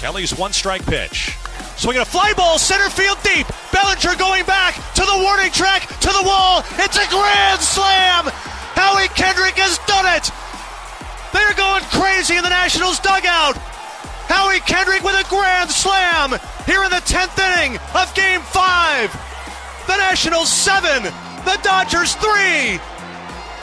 Kelly's one strike pitch. Swinging a fly ball, center field deep. Bellinger going back to the warning track, to the wall. It's a grand slam. Howie Kendrick has done it. They're going crazy in the Nationals dugout. Howie Kendrick with a grand slam here in the 10th inning of Game 5. The Nationals 7, the Dodgers 3.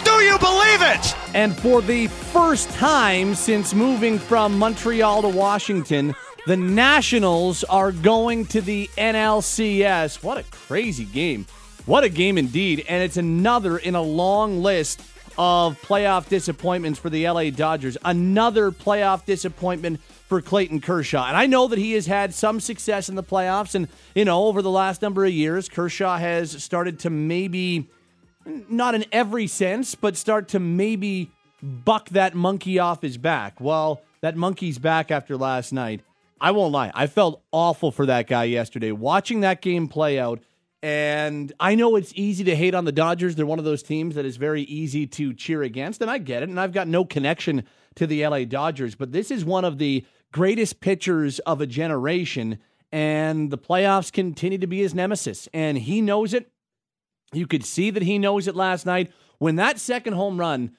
Do you believe it? And for the first time since moving from Montreal to Washington, the Nationals are going to the NLCS. What a crazy game. What a game indeed. And it's another in a long list of playoff disappointments for the LA Dodgers. Another playoff disappointment for Clayton Kershaw. And I know that he has had some success in the playoffs. And, you know, over the last number of years, Kershaw has started to maybe, not in every sense, but start to maybe buck that monkey off his back. Well, that monkey's back after last night. I won't lie. I felt awful for that guy yesterday. Watching that game play out, and I know it's easy to hate on the Dodgers. They're one of those teams that is very easy to cheer against, and I get it. And I've got no connection to the LA Dodgers, but this is one of the greatest pitchers of a generation, and the playoffs continue to be his nemesis, and he knows it. You could see that he knows it last night when that second home run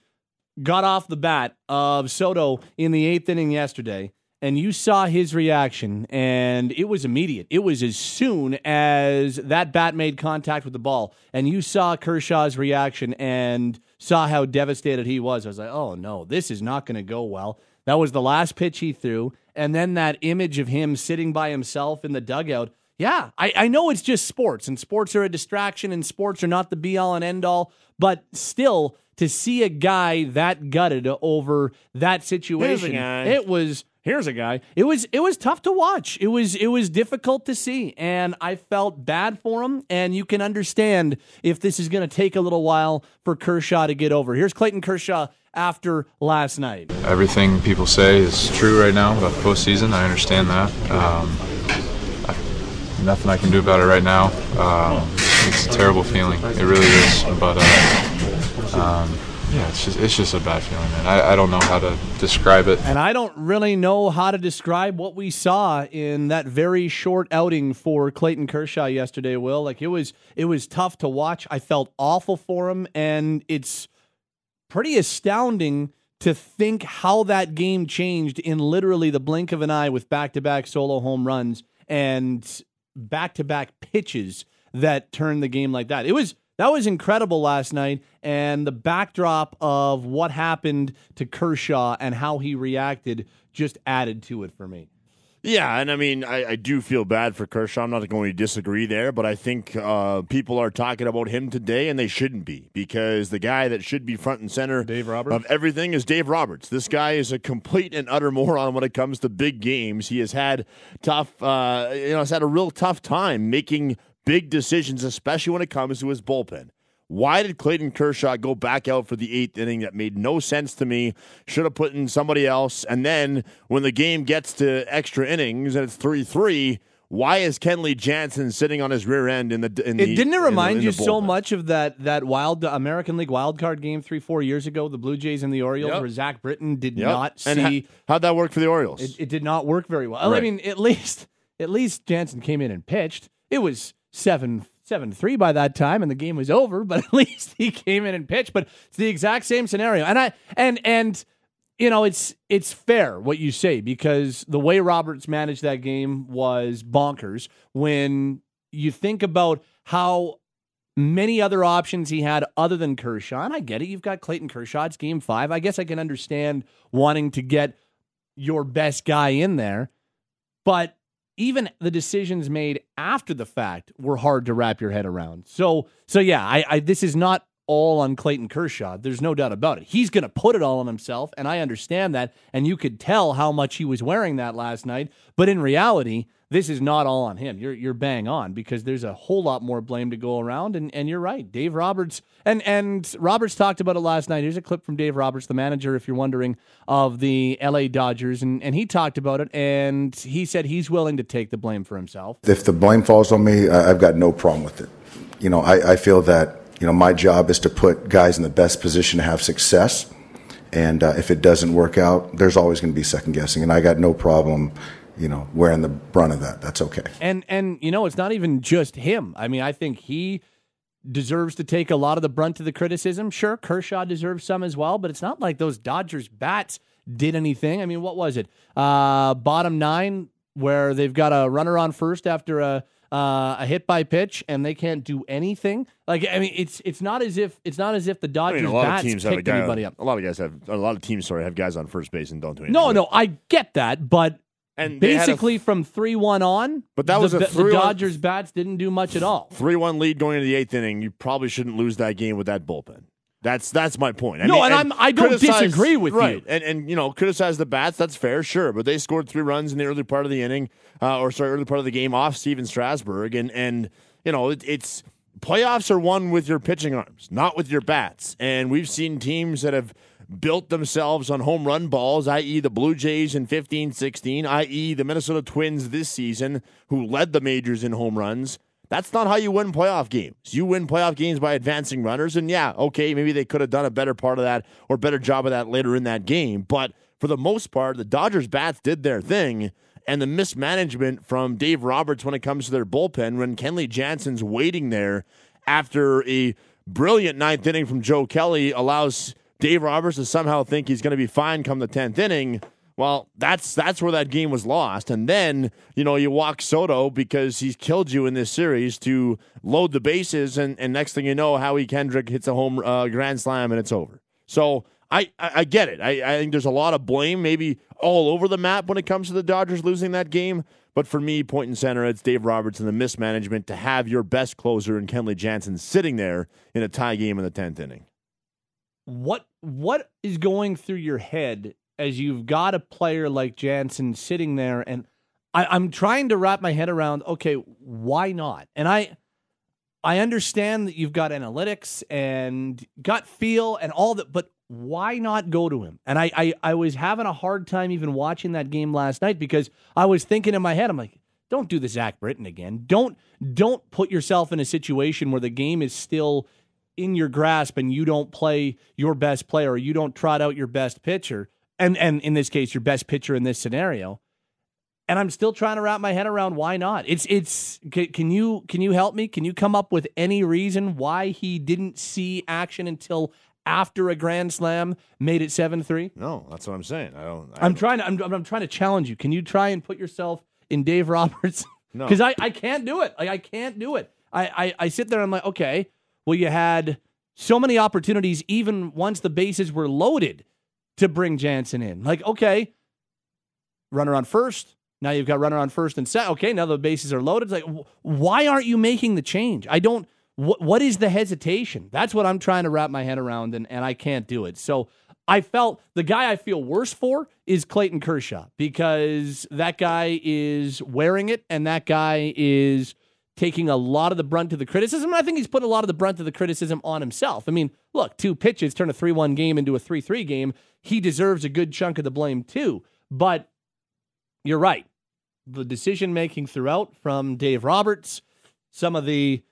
got off the bat of Soto in the eighth inning yesterday and you saw his reaction, and it was immediate. It was as soon as that bat made contact with the ball, and you saw Kershaw's reaction and saw how devastated he was. I was like, oh no, this is not going to go well. That was the last pitch he threw, and then that image of him sitting by himself in the dugout. Yeah, I, I know it's just sports, and sports are a distraction, and sports are not the be all and end all, but still, to see a guy that gutted over that situation, it was here's a guy. It was it was tough to watch. It was it was difficult to see, and I felt bad for him. And you can understand if this is going to take a little while for Kershaw to get over. Here's Clayton Kershaw after last night. Everything people say is true right now about the postseason. I understand that. Um, I, nothing I can do about it right now. Um, it's a terrible feeling. It really is. But. Uh, um, yeah, it's just it's just a bad feeling, man. I, I don't know how to describe it. And I don't really know how to describe what we saw in that very short outing for Clayton Kershaw yesterday, Will. Like it was it was tough to watch. I felt awful for him, and it's pretty astounding to think how that game changed in literally the blink of an eye with back to back solo home runs and back to back pitches that turned the game like that. It was that was incredible last night, and the backdrop of what happened to Kershaw and how he reacted just added to it for me. Yeah, and I mean, I, I, do feel bad for Kershaw. I'm not going to disagree there, but I think uh, people are talking about him today, and they shouldn't be because the guy that should be front and center Dave Roberts? of everything is Dave Roberts. This guy is a complete and utter moron when it comes to big games. He has had tough, uh, you know, has had a real tough time making big decisions, especially when it comes to his bullpen. Why did Clayton Kershaw go back out for the eighth inning? That made no sense to me. Should have put in somebody else. And then when the game gets to extra innings and it's 3 3, why is Kenley Jansen sitting on his rear end in the in it, the, didn't it remind the, you so much of that that wild American League wild card game three four years ago the Blue Jays and the Orioles yep. where Zach Britton did yep. not see and how'd that work for the Orioles it, it did not work very well right. I mean at least at least Jansen came in and pitched it was seven seven three by that time, and the game was over. But at least he came in and pitched. But it's the exact same scenario, and I and and you know it's it's fair what you say because the way Roberts managed that game was bonkers. When you think about how many other options he had other than Kershaw, and I get it. You've got Clayton Kershaw. It's game five. I guess I can understand wanting to get your best guy in there, but even the decisions made after the fact were hard to wrap your head around. So, so yeah, I, I this is not all on Clayton Kershaw. There's no doubt about it. He's going to put it all on himself, and I understand that. And you could tell how much he was wearing that last night. But in reality, this is not all on him. You're you're bang on because there's a whole lot more blame to go around, and, and you're right. Dave Roberts and and Roberts talked about it last night. Here's a clip from Dave Roberts, the manager, if you're wondering, of the LA Dodgers, and, and he talked about it, and he said he's willing to take the blame for himself. If the blame falls on me, I've got no problem with it. You know, I, I feel that you know my job is to put guys in the best position to have success, and uh, if it doesn't work out, there's always going to be second guessing, and I got no problem you know, wearing the brunt of that. That's okay. And and you know, it's not even just him. I mean, I think he deserves to take a lot of the brunt of the criticism. Sure, Kershaw deserves some as well, but it's not like those Dodgers bats did anything. I mean, what was it? Uh, bottom nine, where they've got a runner on first after a uh, a hit by pitch, and they can't do anything. Like I mean, it's it's not as if it's not as if the I Dodgers mean, a lot of bats teams have a guy. anybody up. A lot of guys have. A lot of teams, sorry, have guys on first base and don't do anything. No, no, I get that, but And they had a basically from three one on, But that was the, a the 3-1 Dodgers bats didn't do much at all. three-one lead going into the eighth inning. You probably shouldn't lose that game with that bullpen. That's that's my point. I No, mean, and I'm- I don't disagree with right. you. And and you know, criticize the bats. That's fair, sure. But they scored three runs in the early part of the inning, uh, or sorry, early part of the game off Stephen Strasburg, and and you know, it, it's playoffs are won with your pitching arms, not with your bats. And we've seen teams that have built themselves on home run balls, i.e., the Blue Jays in 15 16, i.e., the Minnesota Twins this season, who led the majors in home runs. That's not how you win playoff games. You win playoff games by advancing runners. And yeah, okay, maybe they could have done a better part of that or better job of that later in that game. But for the most part, the Dodgers bats did their thing. And the mismanagement from Dave Roberts when it comes to their bullpen, when Kenley Jansen's waiting there after a brilliant ninth inning from Joe Kelly allows Dave Roberts to somehow think he's going to be fine come the tenth inning. Well, that's that's where that game was lost. And then, you know, you walk Soto because he's killed you in this series to load the bases, and, and next thing you know, Howie Kendrick hits a home uh, grand slam and it's over. So I, I, I get it. I, I think there's a lot of blame, maybe all over the map when it comes to the Dodgers losing that game. But for me, point and center, it's Dave Roberts and the mismanagement to have your best closer in Kenley Jansen sitting there in a tie game in the tenth inning. What what is going through your head as you've got a player like Jansen sitting there and I, I'm trying to wrap my head around, okay, why not? And I I understand that you've got analytics and gut feel and all that, but why not go to him? And I, I, I was having a hard time even watching that game last night because I was thinking in my head, I'm like, don't do the Zach Britton again. Don't don't put yourself in a situation where the game is still in your grasp and you don't play your best player or you don't trot out your best pitcher. And and in this case, your best pitcher in this scenario and I'm still trying to wrap my head around why not. It's it's can, you can you help me? Can you come up with any reason why he didn't see action until after a grand slam made it 7-3? No, that's what I'm saying. I don't. I I'm trying to I'm, I'm trying to challenge you. Can you try and put yourself in Dave Roberts? No. Cuz I I can't do it. Like I can't do it. I I I sit there and I'm like, "Okay, well you had so many opportunities even once the bases were loaded to bring Jansen in. Like, okay, runner on first. Now you've got runner on first and set. Okay, now the bases are loaded. It's like, why aren't you making the change? I don't. What what is the hesitation? That's what I'm trying to wrap my head around, and and I can't do it. So I felt the guy I feel worse for is Clayton Kershaw because that guy is wearing it, and that guy is taking a lot of the brunt of the criticism. I think he's put a lot of the brunt of the criticism on himself. I mean, look, two pitches turn a 3 1 game into a 3 3 game. He deserves a good chunk of the blame, too. But you're right. The decision making throughout from Dave Roberts, some of the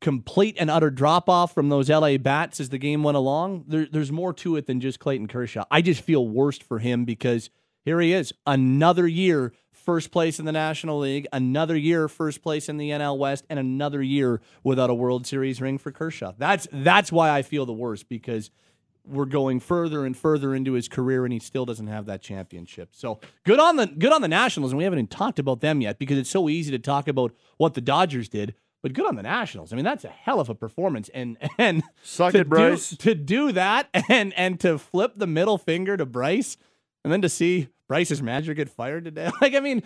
complete and utter drop off from those LA bats as the game went along, there, there's more to it than just Clayton Kershaw. I just feel worst for him because here he is, another year first place in the National League, another year first place in the NL West, and another year without a World Series ring for Kershaw. That's that's why I feel the worst because we're going further and further into his career and he still doesn't have that championship. So good on the good on the Nationals, and we haven't even talked about them yet because it's so easy to talk about what the Dodgers did. But good on the Nationals. I mean, that's a hell of a performance, and and Suck to it, Bryce. Do, to do that and and to flip the middle finger to Bryce, and then to see Bryce's manager get fired today. Like, I mean,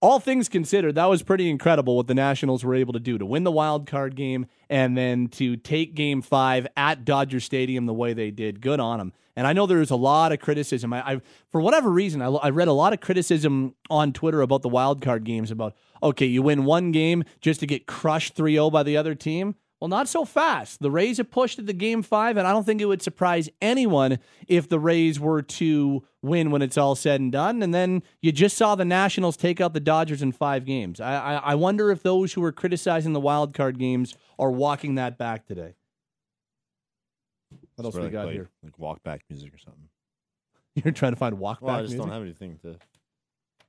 all things considered, that was pretty incredible what the Nationals were able to do to win the wild card game and then to take Game Five at Dodger Stadium the way they did. Good on them. And I know there was a lot of criticism. I, I for whatever reason, I, I read a lot of criticism on Twitter about the wild card games. About okay, you win one game just to get crushed 3-0 by the other team. Well, not so fast. The Rays have pushed it to game five, and I don't think it would surprise anyone if the Rays were to win when it's all said and done. And then you just saw the Nationals take out the Dodgers in five games. I, I, I wonder if those who were criticizing the wild card games are walking that back today. What else we got play, here? Like walk back music or something. You're trying to find walk Well, I just music? don't have anything to.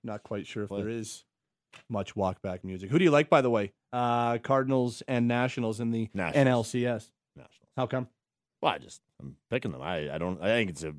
Not quite sure if Play. there is much walk back music. Who do you like, by the way? Uh, Cardinals and Nationals in the Nationals. NLCS. Nationals. How come? Well, I just I'm picking them. I, I don't. I think it's a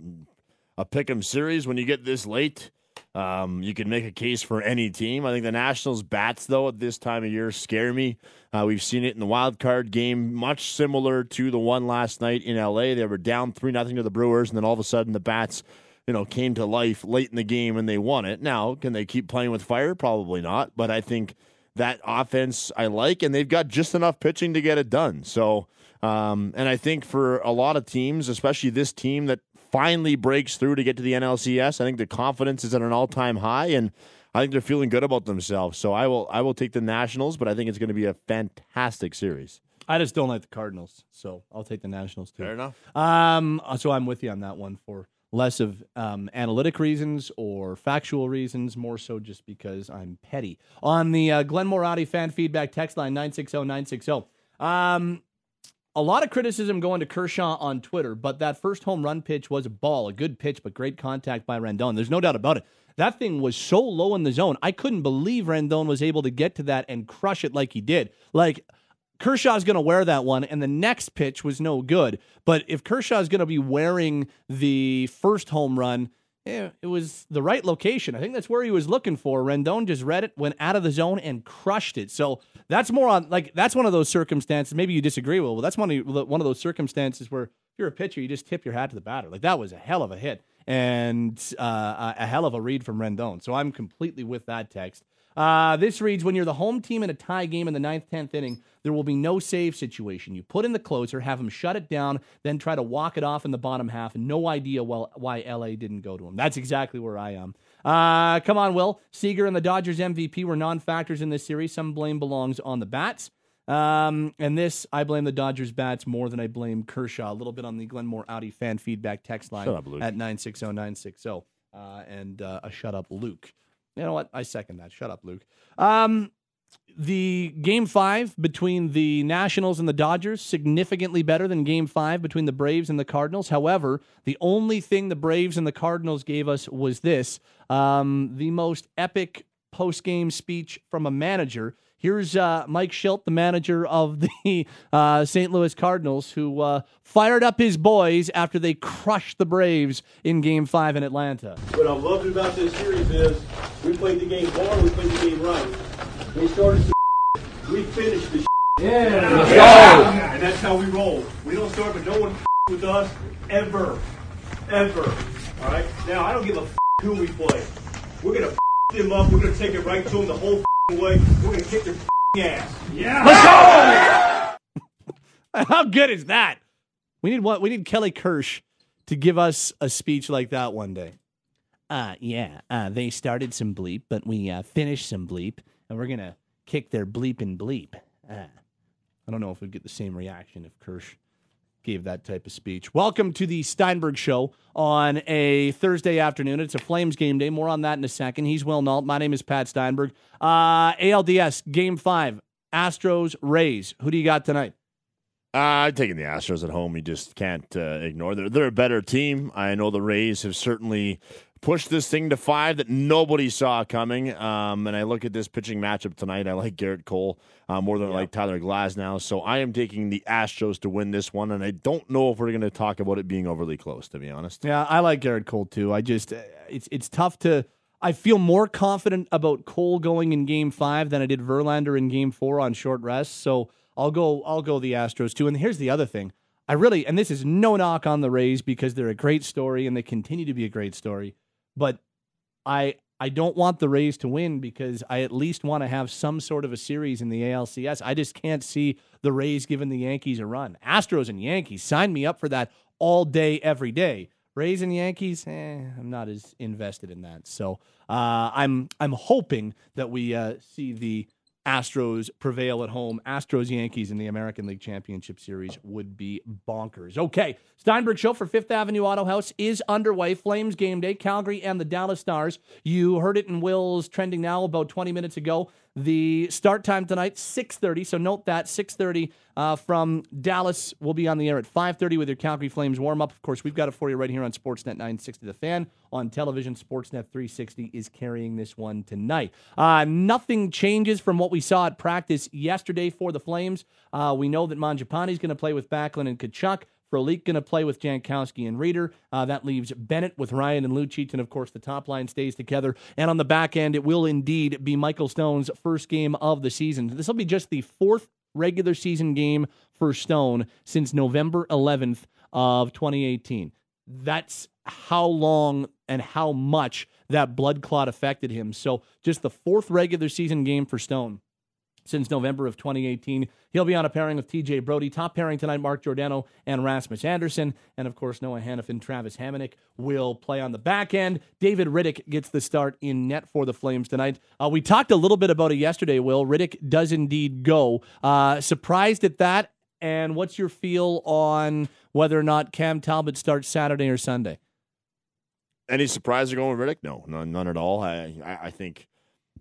a pick 'em series when you get this late. Um, you can make a case for any team. I think the Nationals bats though at this time of year scare me. Uh, we've seen it in the wild card game, much similar to the one last night in LA. They were down three nothing to the Brewers, and then all of a sudden the bats, you know, came to life late in the game and they won it. Now, can they keep playing with fire? Probably not. But I think that offense I like, and they've got just enough pitching to get it done. So, um, and I think for a lot of teams, especially this team that finally breaks through to get to the NLCS, I think the confidence is at an all-time high, and I think they're feeling good about themselves. So I will, I will take the Nationals, but I think it's going to be a fantastic series. I just don't like the Cardinals, so I'll take the Nationals too. Fair enough. Um, so I'm with you on that one for less of um, analytic reasons or factual reasons, more so just because I'm petty. On the uh, Glenmore Audi fan feedback text line 960-960. Um, a lot of criticism going to Kershaw on Twitter, but that first home run pitch was a ball, a good pitch, but great contact by Rendon. There's no doubt about it. That thing was so low in the zone. I couldn't believe Rendon was able to get to that and crush it like he did. Like Kershaw's going to wear that one, and the next pitch was no good. But if Kershaw's going to be wearing the first home run, yeah, it was the right location. I think that's where he was looking for. Rendon just read it, went out of the zone, and crushed it. So that's more on like that's one of those circumstances. Maybe you disagree with, well, that's one of one of those circumstances where if you're a pitcher, you just tip your hat to the batter. Like that was a hell of a hit and uh, a hell of a read from Rendon. So I'm completely with that text. Uh, this reads When you're the home team in a tie game in the ninth, 10th inning, there will be no save situation. You put in the closer, have him shut it down, then try to walk it off in the bottom half, and no idea well, why LA didn't go to him. That's exactly where I am. Uh, come on, Will. Seager and the Dodgers MVP were non factors in this series. Some blame belongs on the bats. Um, and this, I blame the Dodgers bats more than I blame Kershaw. A little bit on the Glenmore Audi fan feedback text line up, at 960-960. Uh, and uh, a shut up, Luke. You know what? I second that. Shut up, Luke. Um, the game five between the Nationals and the Dodgers significantly better than game five between the Braves and the Cardinals. However, the only thing the Braves and the Cardinals gave us was this um, the most epic post game speech from a manager. Here's uh, Mike Shildt, the manager of the uh, St. Louis Cardinals, who uh, fired up his boys after they crushed the Braves in Game Five in Atlanta. What I loved about this series is we played the game hard, we played the game right. We started some we finished the yeah. And that's how we roll. We don't start with no one with us ever. Ever. Alright? Now I don't give a who we play. We're gonna them up, we're gonna take it right to them the whole way. We're gonna kick their ass. Yeah. How good is that? We need what? We need Kelly Kirsch to give us a speech like that one day. Uh, yeah. Uh, they started some bleep, but we uh, finished some bleep, and we're gonna kick their bleep and bleep. Uh, I don't know if we'd get the same reaction if Kirsch gave that type of speech. Welcome to the Steinberg Show on a Thursday afternoon. It's a Flames game day. More on that in a second. He's Will Nault. My name is Pat Steinberg. Uh, ALDS Game Five, Astros Rays. Who do you got tonight? Uh, I'm taking the Astros at home. You just can't uh, ignore. They're they're a better team. I know the Rays have certainly pushed this thing to five that nobody saw coming. Um, and I look at this pitching matchup tonight. I like Gerrit Cole uh, more than I like Tyler Glasnow. So I am taking the Astros to win this one. And I don't know if we're going to talk about it being overly close, to be honest. Yeah, I like Gerrit Cole too. I just uh, it's it's tough to. I feel more confident about Cole going in Game Five than I did Verlander in Game Four on short rest. So I'll go. I'll go the Astros too. And here's the other thing. I really, and this is no knock on the Rays because they're a great story and they continue to be a great story. But I I don't want the Rays to win because I at least want to have some sort of a series in the ALCS. I just can't see the Rays giving the Yankees a run. Astros and Yankees, sign me up for that all day, every day. Rays and Yankees, eh, I'm not as invested in that. So uh, I'm I'm hoping that we uh, see the Astros prevail at home. Astros Yankees in the American League Championship Series would be bonkers. Okay, Steinberg Show for Fifth Avenue Auto House is underway. Flames game day, Calgary and the Dallas Stars. You heard it in Will's trending now about 20 minutes ago. The start time tonight, 6.30. So note that, 6.30 uh, from Dallas. We'll be on the air at 5.30 with your Calgary Flames warm-up. Of course, we've got it for you right here on Sportsnet 960 The Fan. On television, Sportsnet 360 is carrying this one tonight. Uh, nothing changes from what we saw at practice yesterday for the Flames. Uh, we know that Mangiapane's going to play with Backlund and Tkachuk. Frolik going to play with Jankowski and Rieder. Uh, that leaves Bennett with Ryan and Lucic, and of course the top line stays together. And on the back end, it will indeed be Michael Stone's first game of the season. This will be just the fourth regular season game for Stone since November 11th of 2018. That's how long and how much that blood clot affected him. So just the fourth regular season game for Stone since November of 2018. He'll be on a pairing with TJ Brodie. Top pairing tonight, Mark Giordano and Rasmus Andersson. And of course, Noah Hanifin, Travis Hamonic will play on the back end. David Rittich gets the start in net for the Flames tonight. Uh, we talked a little bit about it yesterday, Will. Rittich does indeed go. Uh, surprised at that. And what's your feel on whether or not Cam Talbot starts Saturday or Sunday? Any surprise you're going with Rittich? No, none, none at all. I, I, I think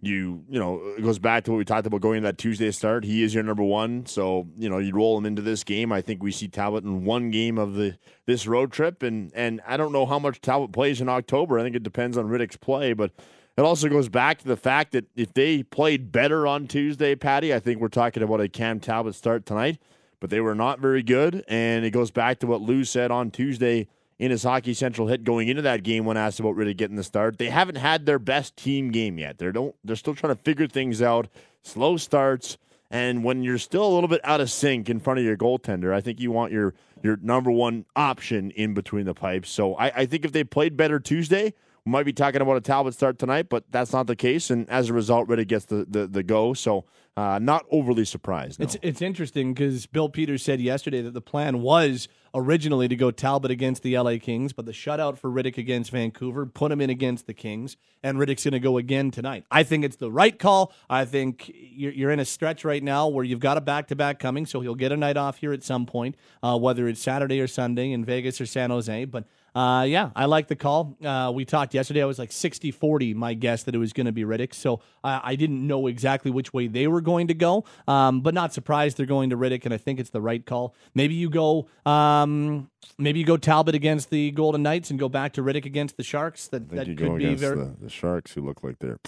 you you know it goes back to what we talked about going to that Tuesday start. He is your number one, so you know you'd roll him into this game. I think we see Talbot in one game of the this road trip, and and I don't know how much Talbot plays in October. I think it depends on Rittich's play, but it also goes back to the fact that if they played better on Tuesday, Patty, I think we're talking about a Cam Talbot start tonight. But they were not very good, and it goes back to what Lou said on Tuesday in his Hockey Central hit going into that game when asked about really getting the start. They haven't had their best team game yet. They don't. They're still trying to figure things out. Slow starts, and when you're still a little bit out of sync in front of your goaltender, I think you want your your number one option in between the pipes. So I, I think if they played better Tuesday, we might be talking about a Talbot start tonight, but that's not the case. And as a result, Rittich gets the, the, the go. So uh, not overly surprised. No. It's it's interesting because Bill Peters said yesterday that the plan was originally to go Talbot against the LA Kings, but the shutout for Rittich against Vancouver put him in against the Kings, and Rittich's going to go again tonight. I think it's the right call. I think you're, you're in a stretch right now where you've got a back to back coming, so he'll get a night off here at some point, uh, whether it's Saturday or Sunday in Vegas or San Jose. But uh, yeah, I like the call. Uh, we talked yesterday. I was like 60 40, my guess that it was going to be Rittich. So uh, I didn't know exactly which way they were going to go, um, but not surprised they're going to Rittich, and I think it's the right call. Maybe you go. Um, maybe you go Talbot against the Golden Knights and go back to Rittich against the Sharks. That that could be very. The, the Sharks, who look like they're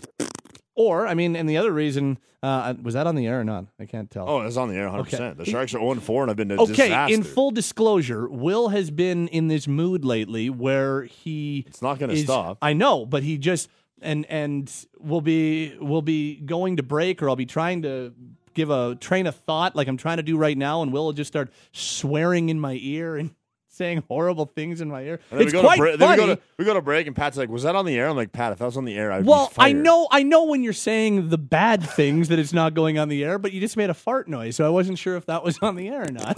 or, I mean, and the other reason uh, was that on the air or not? I can't tell. Oh, it's on the air 100%. Okay. The Sharks are 0 4 and have been a okay, disaster. in full disclosure, Will has been in this mood lately where he. It's not going to stop. I know, but he just. And and we'll be we'll be going to break, or I'll be trying to give a train of thought like I'm trying to do right now, and Will will just start swearing in my ear and saying horrible things in my ear. It's quite bra- funny. We go, to, we go, to, break, and Pat's like, "Was that on the air?" I'm like, "Pat, if that was on the air, I'd well, I know, I know when you're saying the bad things that it's not going on the air, but you just made a fart noise, so I wasn't sure if that was on the air or not.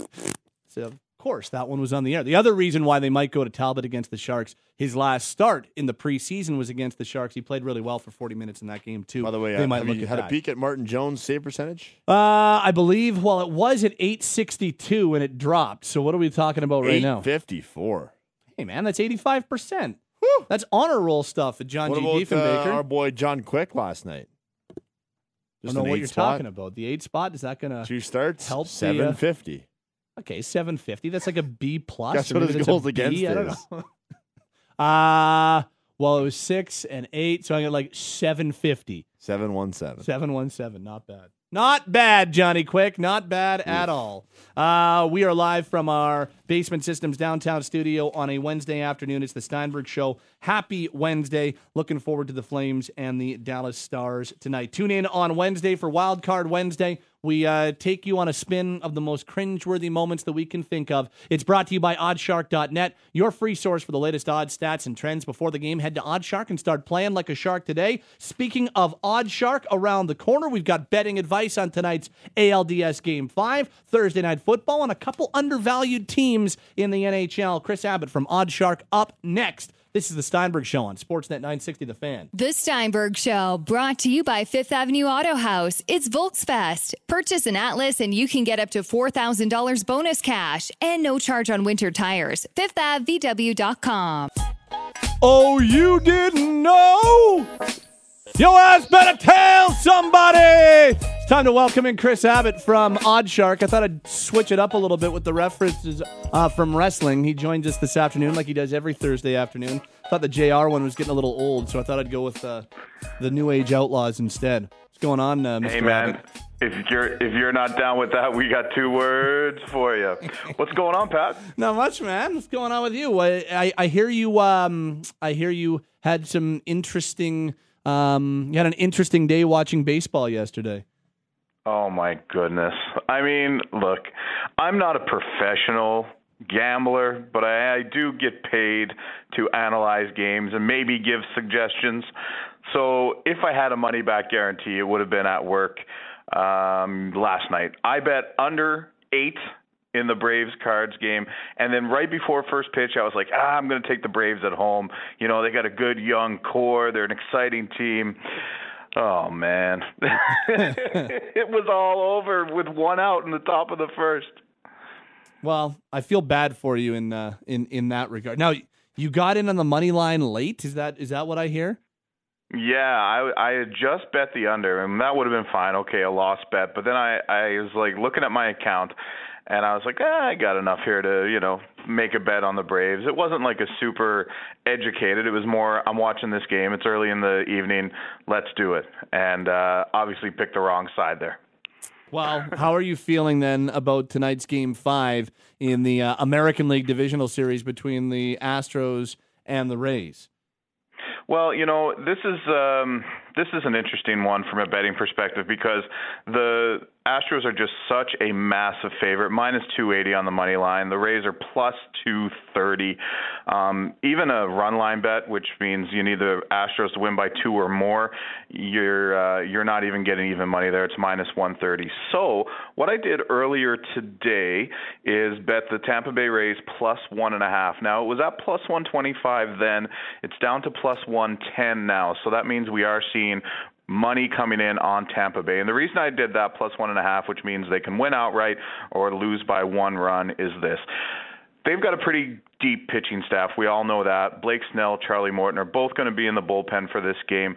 So course, that one was on the air. The other reason why they might go to Talbot against the Sharks, his last start in the preseason was against the Sharks. He played really well for 40 minutes in that game too. By the way, they uh, might have look you at had that. a peek at Martin Jones' save percentage? Uh, I believe. Well, it was at 862 and it dropped. So what are we talking about right now? 854. Hey man, that's 85 percent. That's honor roll stuff at John what G. about, Diefenbaker. Uh, our boy John Quick last night. I don't know what you're spot. talking about. The eight spot is that going to Two starts, help uh, 750. Okay, seven fifty. That's like a B plus. Guess what his that's a goals B, against don't is? Uh well, it was six and eight, so I got like seven fifty. 717. Seven one seven. Not bad. Not bad, Johnny Quick. Not bad at all. Uh, we are live from our Basement Systems downtown studio on a Wednesday afternoon. It's the Steinberg Show. Happy Wednesday. Looking forward to the Flames and the Dallas Stars tonight. Tune in on Wednesday for Wild Card Wednesday. We uh, take you on a spin of the most cringeworthy moments that we can think of. It's brought to you by Oddshark.net, your free source for the latest odds, stats, and trends before the game. Head to Oddshark and start playing like a shark today. Speaking of Oddshark, around the corner, we've got betting advice on tonight's ALDS Game 5, Thursday Night Football, and a couple undervalued teams in the NHL. Kris Abbott from Oddshark up next. This is the Steinberg Show on Sportsnet 960 The Fan. The Steinberg Show, brought to you by Fifth Avenue Auto House. It's Volksfest. Purchase an Atlas and you can get up to $4,000 bonus cash and no charge on winter tires. FifthAvVW.com. Oh, you didn't know? Your ass better tell somebody. It's time to welcome in Kris Abbott from Odd Shark. I thought I'd switch it up a little bit with the references uh, from wrestling. He joins us this afternoon, like he does every Thursday afternoon. Thought the JR one was getting a little old, so I thought I'd go with uh, the New Age Outlaws instead. What's going on, uh, Mr. Hey man, Abbott? if you're if you're not down with that, we got two words for you. What's going on, Pat? Not much, man. What's going on with you? I, I, I hear you. Um, I hear you had some interesting. Um, you had an interesting day watching baseball yesterday. Oh my goodness. I mean, look, I'm not a professional gambler, but I, I do get paid to analyze games and maybe give suggestions. So if I had a money back guarantee, it would have been at work um, last night. I bet under eight in the Braves Cards game, and then right before first pitch, I was like, ah, I'm going to take the Braves at home. You know, they got a good young core. They're an exciting team. Oh man, it was all over with one out in the top of the first. Well, I feel bad for you in uh, in in that regard. Now, you got in on the money line late. Is that is that what I hear? Yeah, I I had just bet the under, and that would have been fine. Okay, a lost bet, but then I I was like looking at my account, and I was like, ah, I got enough here to you know make a bet on the Braves. It wasn't like a super educated. It was more I'm watching this game. It's early in the evening. Let's do it, and uh, obviously picked the wrong side there. Well, how are you feeling then about tonight's game five in the uh, American League Divisional Series between the Astros and the Rays? Well, you know, this is um, this is an interesting one from a betting perspective because the Astros are just such a massive favorite, minus 280 on the money line. The Rays are plus 230. Um, even a run line bet, which means you need the Astros to win by two or more, you're uh, you're not even getting even money there. It's minus 130. So what I did earlier today is bet the Tampa Bay Rays plus one and a half. Now it was at plus 125 then. It's down to plus 110 now. So that means we are seeing money coming in on Tampa Bay. And the reason I did that plus one and a half, which means they can win outright or lose by one run, is this. They've got a pretty deep pitching staff. We all know that. Blake Snell, Charlie Morton are both going to be in the bullpen for this game.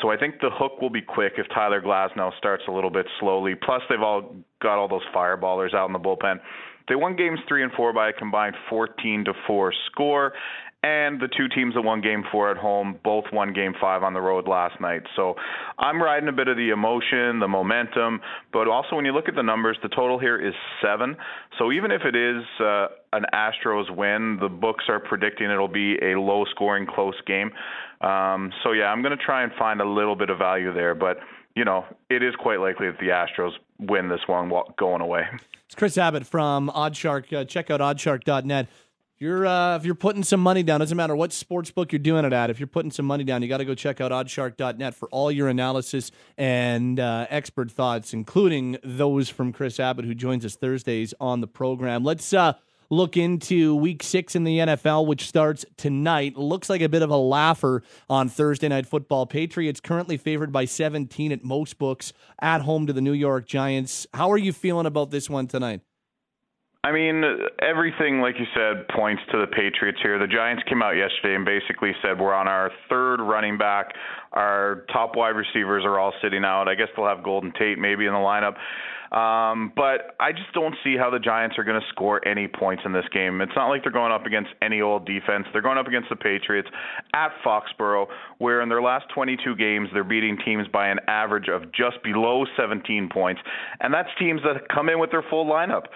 So I think the hook will be quick if Tyler Glasnow starts a little bit slowly. Plus, they've all got all those fireballers out in the bullpen. They won games three and four by a combined 14 to four score, and the two teams that won game four at home both won game five on the road last night. So I'm riding a bit of the emotion, the momentum, but also when you look at the numbers, the total here is seven. So even if it is uh, an Astros win, the books are predicting it'll be a low scoring, close game. Um, so yeah, I'm going to try and find a little bit of value there, but you know, it is quite likely that the Astros win this one going away. It's Kris Abbott from Oddshark. Uh, check out oddshark.net you're uh, if you're putting some money down, doesn't matter what sports book you're doing it at. If you're putting some money down, you got to go check out oddshark.net for all your analysis and uh, expert thoughts, including those from Kris Abbott, who joins us Thursdays on the program. Let's uh, look into Week Six in the NFL, which starts tonight. Looks like a bit of a laugher on Thursday Night Football. Patriots currently favored by 17 at most books at home to the New York Giants. How are you feeling about this one tonight? I mean, everything, like you said, points to the Patriots here. The Giants came out yesterday and basically said we're on our third running back. Our top wide receivers are all sitting out. I guess they'll have Golden Tate maybe in the lineup. Um, but I just don't see how the Giants are going to score any points in this game. It's not like they're going up against any old defense. They're going up against the Patriots at Foxborough, where in their last 22 games, they're beating teams by an average of just below 17 points. And that's teams that come in with their full lineup.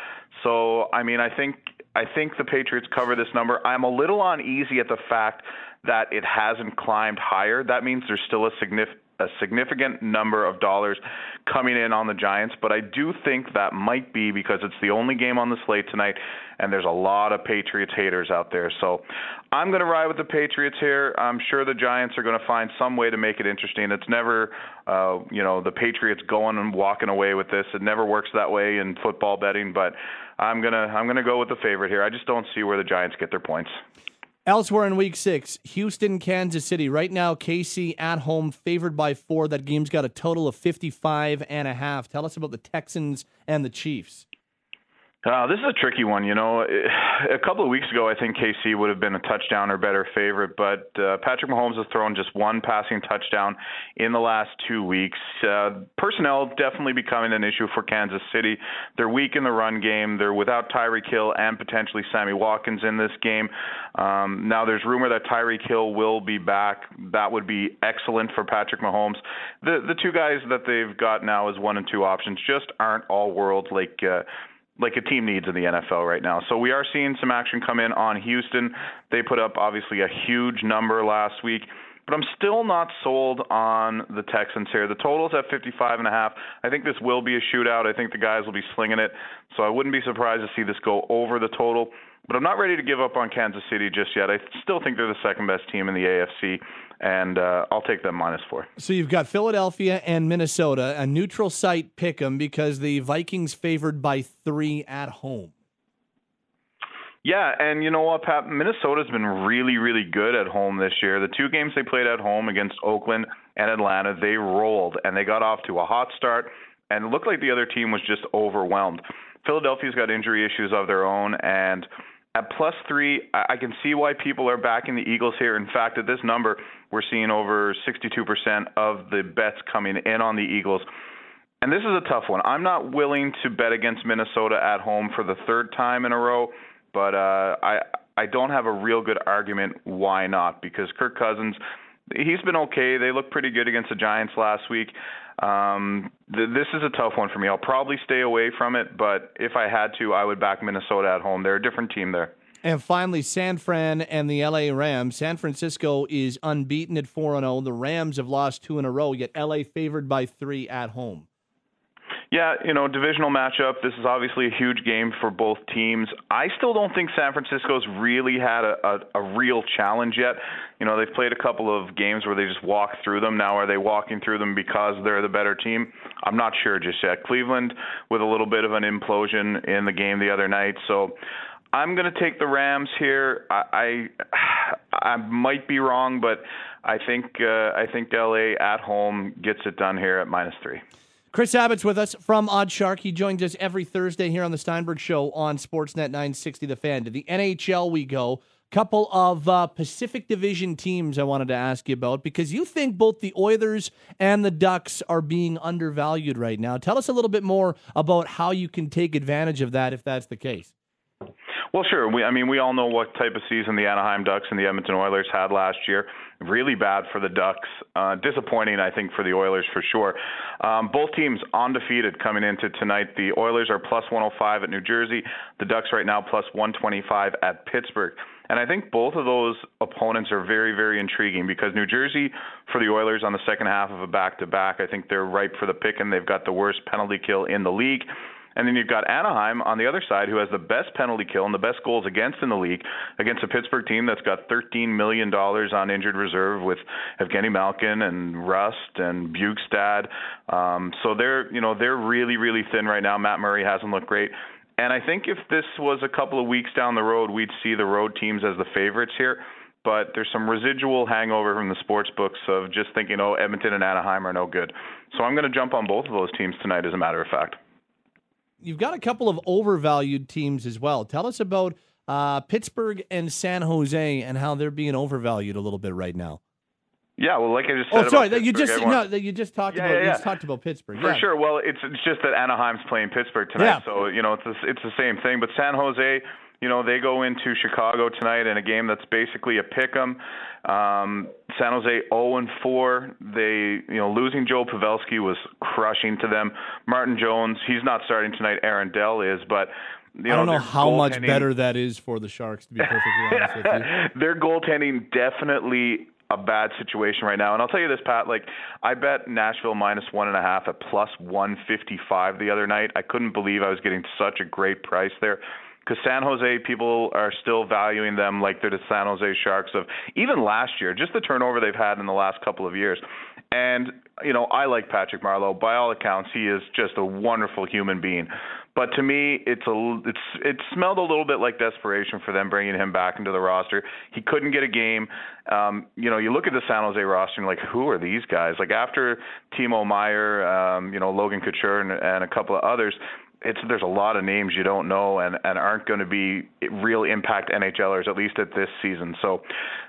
So, I mean, I think I think the Patriots cover this number. I'm a little uneasy at the fact that it hasn't climbed higher. That means there's still a significant a significant number of dollars coming in on the Giants, but I do think that might be because it's the only game on the slate tonight, and there's a lot of Patriots haters out there. So I'm going to ride with the Patriots here. I'm sure the Giants are going to find some way to make it interesting. It's never, uh, you know, the Patriots going and walking away with this. It never works that way in football betting, but I'm gonna I'm gonna go with the favorite here. I just don't see where the Giants get their points. Elsewhere in week six, Houston, Kansas City. Right now, KC at home, favored by four. That game's got a total of 55 and a half. Tell us about the Texans and the Chiefs. Uh, this is a tricky one. You know, a couple of weeks ago, I think KC would have been a touchdown or better favorite, but uh, Patrick Mahomes has thrown just one passing touchdown in the last two weeks. Uh, personnel definitely becoming an issue for Kansas City. They're weak in the run game. They're without Tyreek Hill and potentially Sammy Watkins in this game. Um, now, there's rumor that Tyreek Hill will be back. That would be excellent for Patrick Mahomes. The the two guys that they've got now as one and two options just aren't all world like. Uh, like a team needs in the NFL right now. So we are seeing some action come in on Houston. They put up obviously a huge number last week, but I'm still not sold on the Texans here. The total's at 55 and a half. I think this will be a shootout. I think the guys will be slinging it. So I wouldn't be surprised to see this go over the total. But I'm not ready to give up on Kansas City just yet. I still think they're the second best team in the AFC and uh, I'll take them minus four. So you've got Philadelphia and Minnesota, a neutral site pick 'em because the Vikings favored by three at home. Yeah, and you know what, Pat? Minnesota's been really, really good at home this year. The two games they played at home against Oakland and Atlanta, they rolled and they got off to a hot start, and it looked like the other team was just overwhelmed. Philadelphia's got injury issues of their own, and at plus three, I can see why people are backing the Eagles here. In fact, at this number, we're seeing over 62% of the bets coming in on the Eagles. And this is a tough one. I'm not willing to bet against Minnesota at home for the third time in a row, but uh, I I don't have a real good argument why not because Kirk Cousins, he's been okay. They look pretty good against the Giants last week. Um, th- this is a tough one for me. I'll probably stay away from it, but if I had to, I would back Minnesota at home. They're a different team there. And finally, San Fran and the LA Rams. San Francisco is unbeaten at 4 0. The Rams have lost two in a row, yet LA favored by three at home. Yeah, you know, divisional matchup. This is obviously a huge game for both teams. I still don't think San Francisco's really had a, a, a real challenge yet. You know, they've played a couple of games where they just walk through them. Now, are they walking through them because they're the better team? I'm not sure just yet. Cleveland with a little bit of an implosion in the game the other night. So I'm going to take the Rams here. I, I I might be wrong, but I think uh, I think LA at home gets it done here at minus three. Kris Abbott's with us from OddsShark. He joins us every Thursday here on the Steinberg Show on Sportsnet 960 The Fan. To the NHL we go. Couple of uh, Pacific Division teams I wanted to ask you about because you think both the Oilers and the Ducks are being undervalued right now. Tell us a little bit more about how you can take advantage of that if that's the case. Well, sure. We, I mean, we all know what type of season the Anaheim Ducks and the Edmonton Oilers had last year. Really bad for the Ducks. Uh, disappointing, I think, for the Oilers for sure. Um, both teams undefeated coming into tonight. The Oilers are plus 105 at New Jersey. The Ducks right now plus 125 at Pittsburgh. And I think both of those opponents are very, very intriguing because New Jersey, for the Oilers on the second half of a back to back, I think they're ripe for the pick, and they've got the worst penalty kill in the league. And then you've got Anaheim on the other side, who has the best penalty kill and the best goals against in the league, against a Pittsburgh team that's got $13 million on injured reserve with Evgeny Malkin and Rust and Bjugstad. Um, so they're, you know, they're really, really thin right now. Matt Murray hasn't looked great. And I think if this was a couple of weeks down the road, we'd see the road teams as the favorites here. But there's some residual hangover from the sports books of just thinking, oh, Edmonton and Anaheim are no good. So I'm going to jump on both of those teams tonight, as a matter of fact you've got a couple of overvalued teams as well. Tell us about uh, Pittsburgh and San Jose and how they're being overvalued a little bit right now. Yeah, well, like I just oh, said. Oh, sorry, that you just no, that you just talked yeah, about. Yeah, yeah. You just talked about Pittsburgh. For yeah. sure. Well, it's it's just that Anaheim's playing Pittsburgh tonight, so you know it's a, it's the same thing. But San Jose, you know, they go into Chicago tonight in a game that's basically a pick 'em. Um, San Jose 0 and 4. They, you know, losing Joe Pavelski was crushing to them. Martin Jones, he's not starting tonight. Aaron Dell is, but you know, I don't know how much better that is for the Sharks, to be perfectly honest with you. Their goaltending definitely a bad situation right now. And I'll tell you this, Pat, like I bet Nashville minus one and a half at plus one fifty five the other night. I couldn't believe I was getting such a great price there because San Jose people are still valuing them like they're the San Jose Sharks of even last year, just the turnover they've had in the last couple of years. And you know, I like Patrick Marleau. By all accounts, he is just a wonderful human being. But to me, it's a it's it smelled a little bit like desperation for them bringing him back into the roster. He couldn't get a game. Um, you know, you look at the San Jose roster and like, who are these guys? Like after Timo Meier, um, you know, Logan Couture and, and a couple of others, it's there's a lot of names you don't know and and aren't going to be real impact NHLers at least at this season. So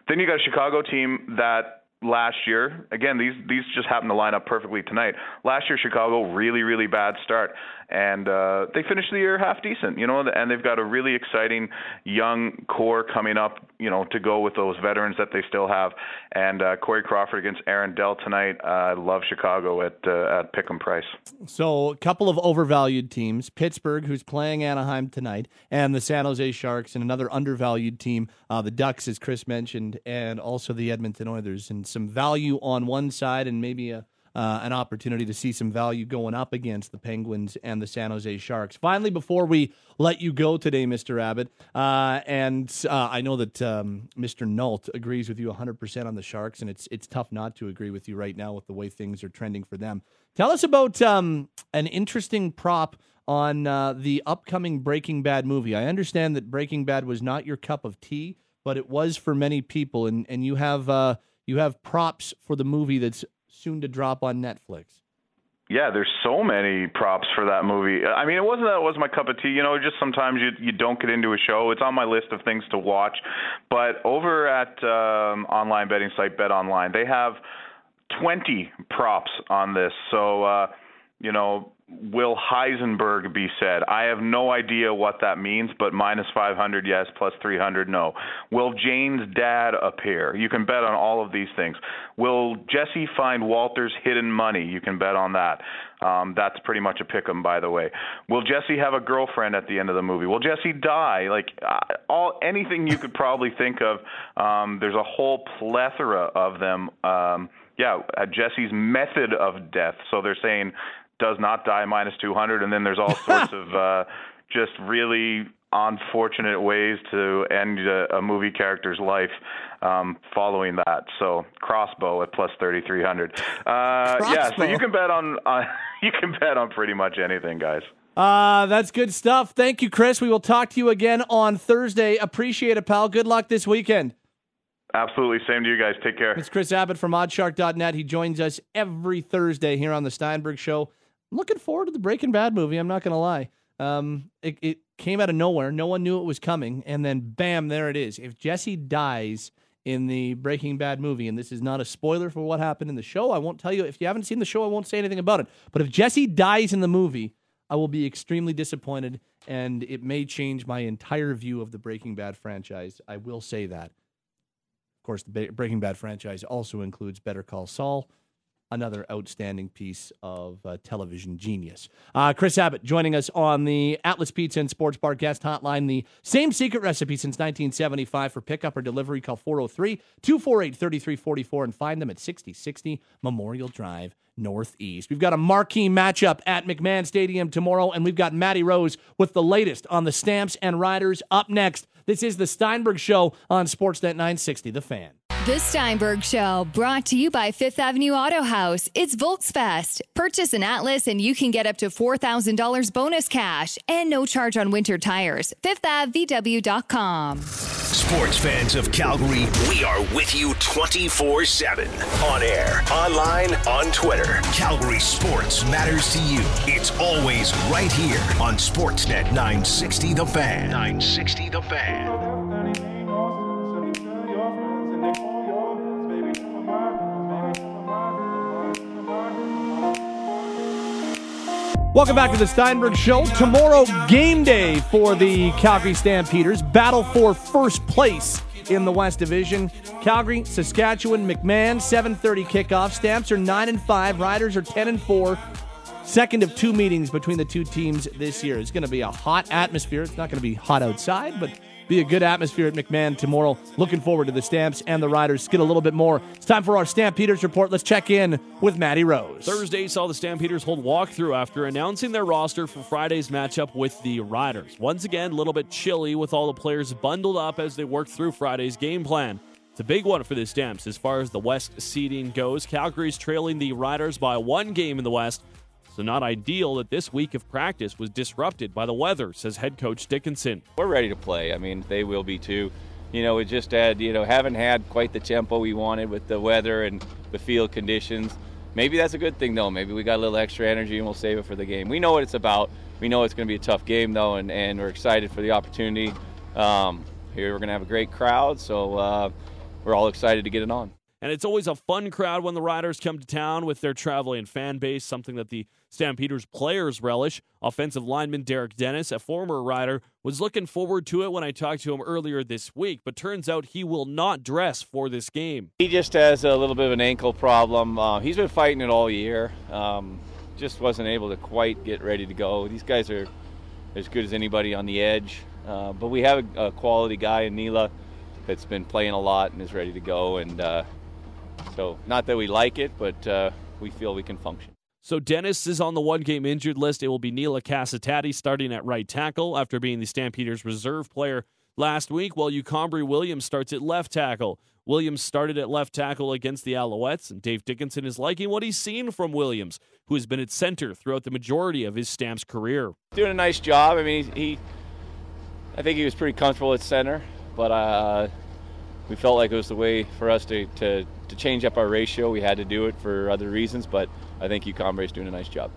then you got a Chicago team that last year. Again, these these just happen to line up perfectly tonight. Last year, Chicago really really bad start, and uh, they finished the year half decent. You know, and they've got a really exciting young core coming up. You know, to go with those veterans that they still have. And uh, Corey Crawford against Aaron Dell tonight. Uh, I love Chicago at uh, at pick'em price. So a couple of overvalued teams: Pittsburgh, who's playing Anaheim tonight, and the San Jose Sharks, and another undervalued team, uh, the Ducks, as Kris mentioned, and also the Edmonton Oilers, and some value on one side, and maybe a uh, an opportunity to see some value going up against the Penguins and the San Jose Sharks. Finally, before we let you go today, Mr. Abbott, uh, and uh, I know that um, Mr. Nault agrees with you 100% on the Sharks, and it's it's tough not to agree with you right now with the way things are trending for them. Tell us about um, an interesting prop on uh, the upcoming Breaking Bad movie. I understand that Breaking Bad was not your cup of tea, but it was for many people, and and you have uh, you have props for the movie that's soon to drop on Netflix. Yeah, there's so many props for that movie. I mean, it wasn't that it was my cup of tea. You know, just sometimes you you don't get into a show. It's on my list of things to watch. But over at um, online betting site Bet Online, they have 20 props on this. So, uh, you know, will Heisenberg be said? I have no idea what that means, but minus 500, yes, plus 300, no. Will Jane's dad appear? You can bet on all of these things. Will Jesse find Walter's hidden money? You can bet on that. Um, that's pretty much a pick 'em, by the way. Will Jesse have a girlfriend at the end of the movie? Will Jesse die? Like uh, all anything you could probably think of. Um, there's a whole plethora of them. Um, yeah, uh, Jesse's method of death. So they're saying does not die minus 200, and then there's all sorts of uh, just really unfortunate ways to end a, a movie character's life um, following that. So crossbow at plus 3300. Uh, yeah, so you can bet on uh, you can bet on pretty much anything, guys. Uh, that's good stuff. Thank you, Kris. We will talk to you again on Thursday. Appreciate it, pal. Good luck this weekend. Absolutely. Same to you guys. Take care. It's Kris Abbott from oddshark.net. He joins us every Thursday here on the Steinberg Show. I'm looking forward to the Breaking Bad movie. I'm not going to lie. Um, it, it came out of nowhere. No one knew it was coming, and then bam, there it is. If Jesse dies in the Breaking Bad movie, and this is not a spoiler for what happened in the show, I won't tell you. If you haven't seen the show, I won't say anything about it. But if Jesse dies in the movie, I will be extremely disappointed, and it may change my entire view of the Breaking Bad franchise. I will say that. Of course, the Breaking Bad franchise also includes Better Call Saul another outstanding piece of uh, television genius. Uh, Kris Abbott joining us on the Atlas Pizza and Sports Bar guest hotline. The same secret recipe since 1975 for pickup or delivery. Call 403 248 3344 and find them at 6060 Memorial Drive. Northeast. We've got a marquee matchup at McMahon Stadium tomorrow, and we've got Matty Rose with the latest on the Stamps and Riders up next. This is the Steinberg Show on Sportsnet 960, The Fan. The Steinberg Show, brought to you by Fifth Avenue Auto House. It's Volksfest. Purchase an Atlas and you can get up to $4,000 bonus cash and no charge on winter tires. FifthAvVW.com. Sports fans of Calgary, we are with you 24 7. On air, online, on Twitter. Calgary sports matters to you. It's always right here on Sportsnet 960 The Fan. 960 The Fan. Welcome back to the Steinberg Show. Tomorrow, game day for the Calgary Stampeders. Battle for first place in the West Division. Calgary, Saskatchewan, McMahon, 7:30 kickoff. Stamps are 9 and 5, Riders are 10 and 4. Second of two meetings between the two teams this year. It's going to be a hot atmosphere. It's not going to be hot outside, but be a good atmosphere at McMahon tomorrow. Looking forward to the Stamps and the Riders. Get a little bit more. It's time for our Stampeders report. Let's check in with Matty Rose. Thursday saw the Stampeders hold walkthrough after announcing their roster for Friday's matchup with the Riders. Once again, a little bit chilly with all the players bundled up as they worked through Friday's game plan. It's a big one for the Stamps as far as the West seeding goes. Calgary's trailing the Riders by one game in the West. So, not ideal that this week of practice was disrupted by the weather, says head coach Dickinson. We're ready to play. I mean, they will be too. You know, we just had, you know, haven't had quite the tempo we wanted with the weather and the field conditions. maybe that's a good thing though. Maybe we got a little extra energy and we'll save it for the game. We know what it's about. We know it's going to be a tough game though, and, and we're excited for the opportunity. Um, here we're going to have a great crowd, so uh, we're all excited to get it on. And it's always a fun crowd when the Riders come to town with their traveling fan base, something that the Stampeders players relish. Offensive lineman Derek Dennis, a former Rider, was looking forward to it when I talked to him earlier this week, but turns out he will not dress for this game. He just has a little bit of an ankle problem. Uh, he's been fighting it all year. Um, just wasn't able to quite get ready to go. These guys are as good as anybody on the edge, uh, but we have a, a, quality guy in Nila that's been playing a lot and is ready to go. And uh, so, not that we like it, but uh, we feel we can function. So Dennis is on the one-game injured list. It will be Nila Kasitati starting at right tackle after being the Stampeders' reserve player last week, while Ucambre Williams starts at left tackle. Williams started at left tackle against the Alouettes, and Dave Dickinson is liking what he's seen from Williams, who has been at center throughout the majority of his Stamps career. Doing a nice job. I mean, he, I think he was pretty comfortable at center, but uh, we felt like it was the way for us to, to, to change up our ratio. We had to do it for other reasons, but I think Ucambre is doing a nice job.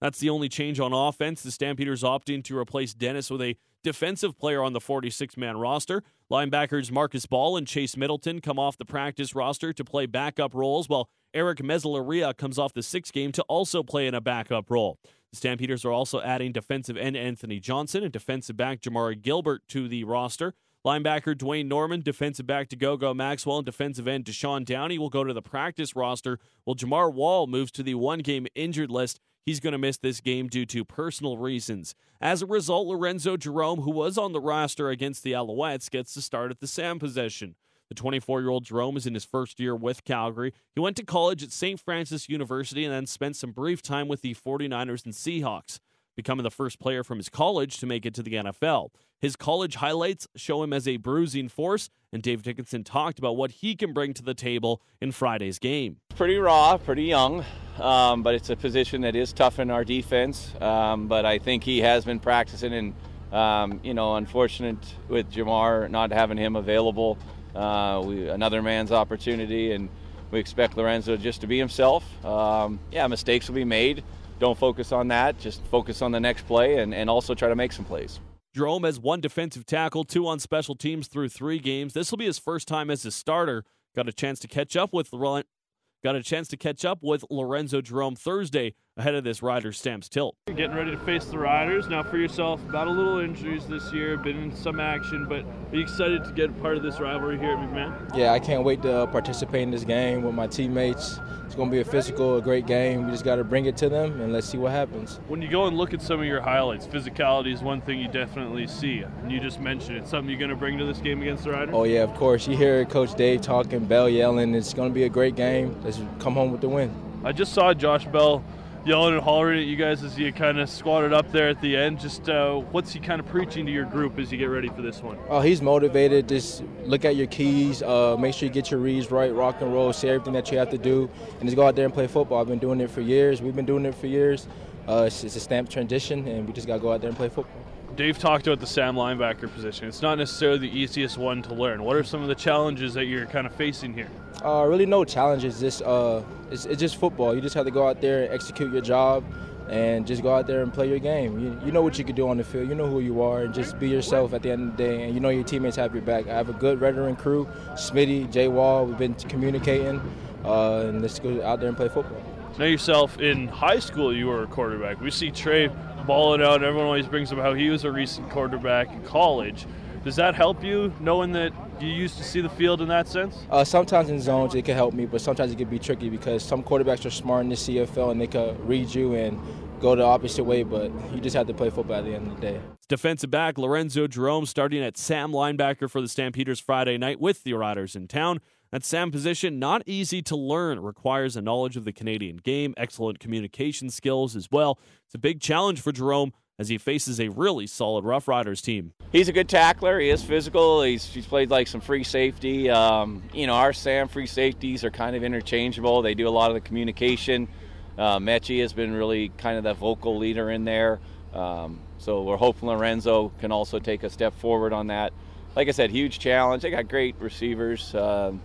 That's the only change on offense. The Stampeders opting to replace Dennis with a defensive player on the 46 man roster. Linebackers Marcus Ball and Chase Middleton come off the practice roster to play backup roles, while Eric Mezzalaria comes off the six game to also play in a backup role. The Stampeders are also adding defensive end Anthony Johnson and defensive back Jamari Gilbert to the roster. Linebacker Dwayne Norman, defensive back to Gogo Maxwell, and defensive end Deshaun Downey will go to the practice roster, while Jamar Wall moves to the one game injured list. He's going to miss this game due to personal reasons. As a result, Lorenzo Jerome, who was on the roster against the Alouettes, gets to start at the Sam possession. The 24 year old Jerome is in his first year with Calgary. He went to college at St. Francis University and then spent some brief time with the 49ers and Seahawks becoming the first player from his college to make it to the NFL. His college highlights show him as a bruising force, and Dave Dickinson talked about what he can bring to the table in Friday's game. Pretty raw, pretty young, um, but it's a position that is tough in our defense. Um, but I think he has been practicing, and um, you know, unfortunate with Jamar not having him available. Uh, we, another man's opportunity, and we expect Lorenzo just to be himself. Um, yeah, mistakes will be made don't focus on that. Just focus on the next play and, and also try to make some plays. Jerome has one defensive tackle, two on special teams through three games. This will be his first time as a starter. Got a chance to catch up with got a chance to catch up with Lorenzo Jerome Thursday ahead of this Riders Stamps tilt. Getting ready to face the Riders. Now for yourself, about a little injuries this year, been in some action, but are you excited to get part of this rivalry here at McMahon? Yeah, I can't wait to uh, participate in this game with my teammates. It's going to be a physical, a great game. We just got to bring it to them and let's see what happens. When you go and look at some of your highlights, physicality is one thing you definitely see. And you just mentioned it. Something you're going to bring to this game against the Riders? Oh, yeah, of course. You hear Coach Dave talking, Bell yelling. It's going to be a great game. Let's come home with the win. I just saw Josh Bell yelling and hollering at you guys as you kind of squatted up there at the end. Just uh, what's he kind of preaching to your group as you get ready for this one? Oh, he's motivated. Just look at your keys, uh, make sure you get your reads right, rock and roll, say everything that you have to do, and just go out there and play football. I've been doing it for years. We've been doing it for years. Uh, it's, it's a stamp transition, and we just got to go out there and play football. Dave talked about the Sam linebacker position. It's not necessarily the easiest one to learn. What are some of the challenges that you're kind of facing here? Uh, really, no challenges. Just uh, it's, it's, just football. You just have to go out there and execute your job, and just go out there and play your game. You, you know what you can do on the field. You know who you are, and just be yourself at the end of the day. And you know your teammates have your back. I have a good veteran crew: Smitty, Jay Wall. We've been communicating, uh, and let's go out there and play football. Now yourself in high school, you were a quarterback. We see Trey balling out. Everyone always brings up how he was a recent quarterback in college. Does that help you knowing that you used to see the field in that sense? Uh, sometimes in zones it can help me, but sometimes it can be tricky because some quarterbacks are smart in the CFL and they can read you and go the opposite way, but you just have to play football at the end of the day. Defensive back Lorenzo Jerome starting at Sam linebacker for the Stampeders Friday night with the Riders in town. That Sam position, not easy to learn, requires a knowledge of the Canadian game, excellent communication skills as well. It's a big challenge for Jerome as he faces a really solid Rough Riders team. He's a good tackler. He is physical. He's, he's played like some free safety. Um, you know, our Sam free safeties are kind of interchangeable. They do a lot of the communication. Uh, Mechie has been really kind of that vocal leader in there. Um, so we're hoping Lorenzo can also take a step forward on that. Like I said, huge challenge. They got great receivers. Um,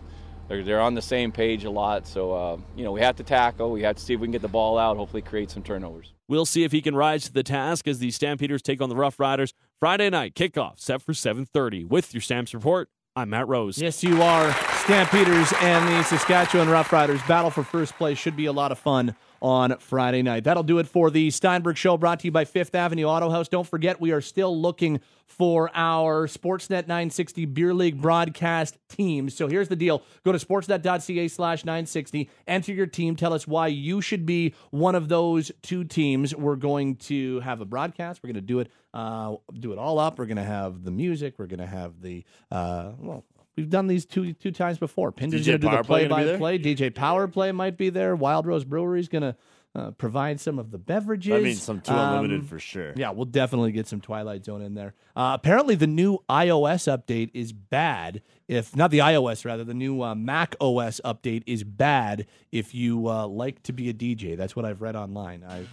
they're, they're on the same page a lot. So, uh, you know, we have to tackle. We have to see if we can get the ball out, hopefully create some turnovers. We'll see if he can rise to the task as the Stampeders take on the Rough Riders. Friday night kickoff set for 7:30. With your Stamps report, I'm Matt Rose. Yes, you are. Stampeders and the Saskatchewan Roughriders battle for first place should be a lot of fun on Friday night. That'll do it for the Steinberg Show brought to you by Fifth Avenue Auto House. Don't forget, we are still looking for our Sportsnet 960 Beer League broadcast team. So here's the deal. Go to sportsnet.ca slash 960, enter your team, tell us why you should be one of those two teams. We're going to have a broadcast. We're going to do it, uh, do it all up. We're going to have the music. We're going to have the, uh, well, We've done these two two times before. Pinder's DJ going to do the Power Play play by play. DJ Power Play might be there. Wild Rose Brewery's going to uh, provide some of the beverages. I mean, some two unlimited Um, for sure. Yeah, we'll definitely get some Twilight Zone in there. Uh, apparently, the new iOS update is bad. If not the iOS, rather the new uh, Mac OS update is bad. If you uh, like to be a DJ, that's what I've read online. I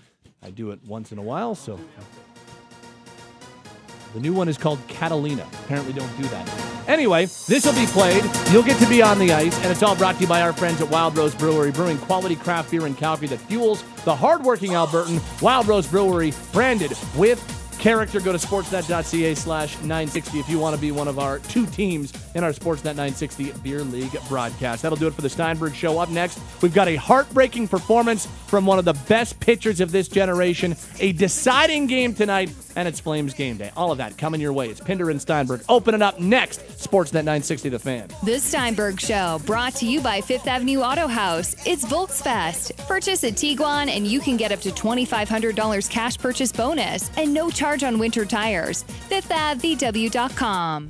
I do it once in a while, so. The new one is called Catalina. Apparently, don't do that. Anyway, this will be played. You'll get to be on the ice, and it's all brought to you by our friends at Wild Rose Brewery, brewing quality craft beer in Calgary that fuels the hardworking Albertan. Wild Rose Brewery, branded with character. Go to sportsnet.ca slash 960 if you want to be one of our two teams in our Sportsnet 960 Beer League broadcast. That'll do it for the Steinberg Show. Up next, we've got a heartbreaking performance from one of the best pitchers of this generation, a deciding game tonight, and it's Flames game day. All of that coming your way. It's Pinder and Steinberg. Opening up next, Sportsnet 960 The Fan. The Steinberg Show, brought to you by Fifth Avenue Auto House. It's Volksfest. Purchase a Tiguan and you can get up to $2,500 cash purchase bonus and no charge on winter tires. FifthAvVW.com.